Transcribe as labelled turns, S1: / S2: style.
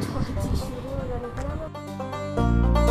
S1: Thank you.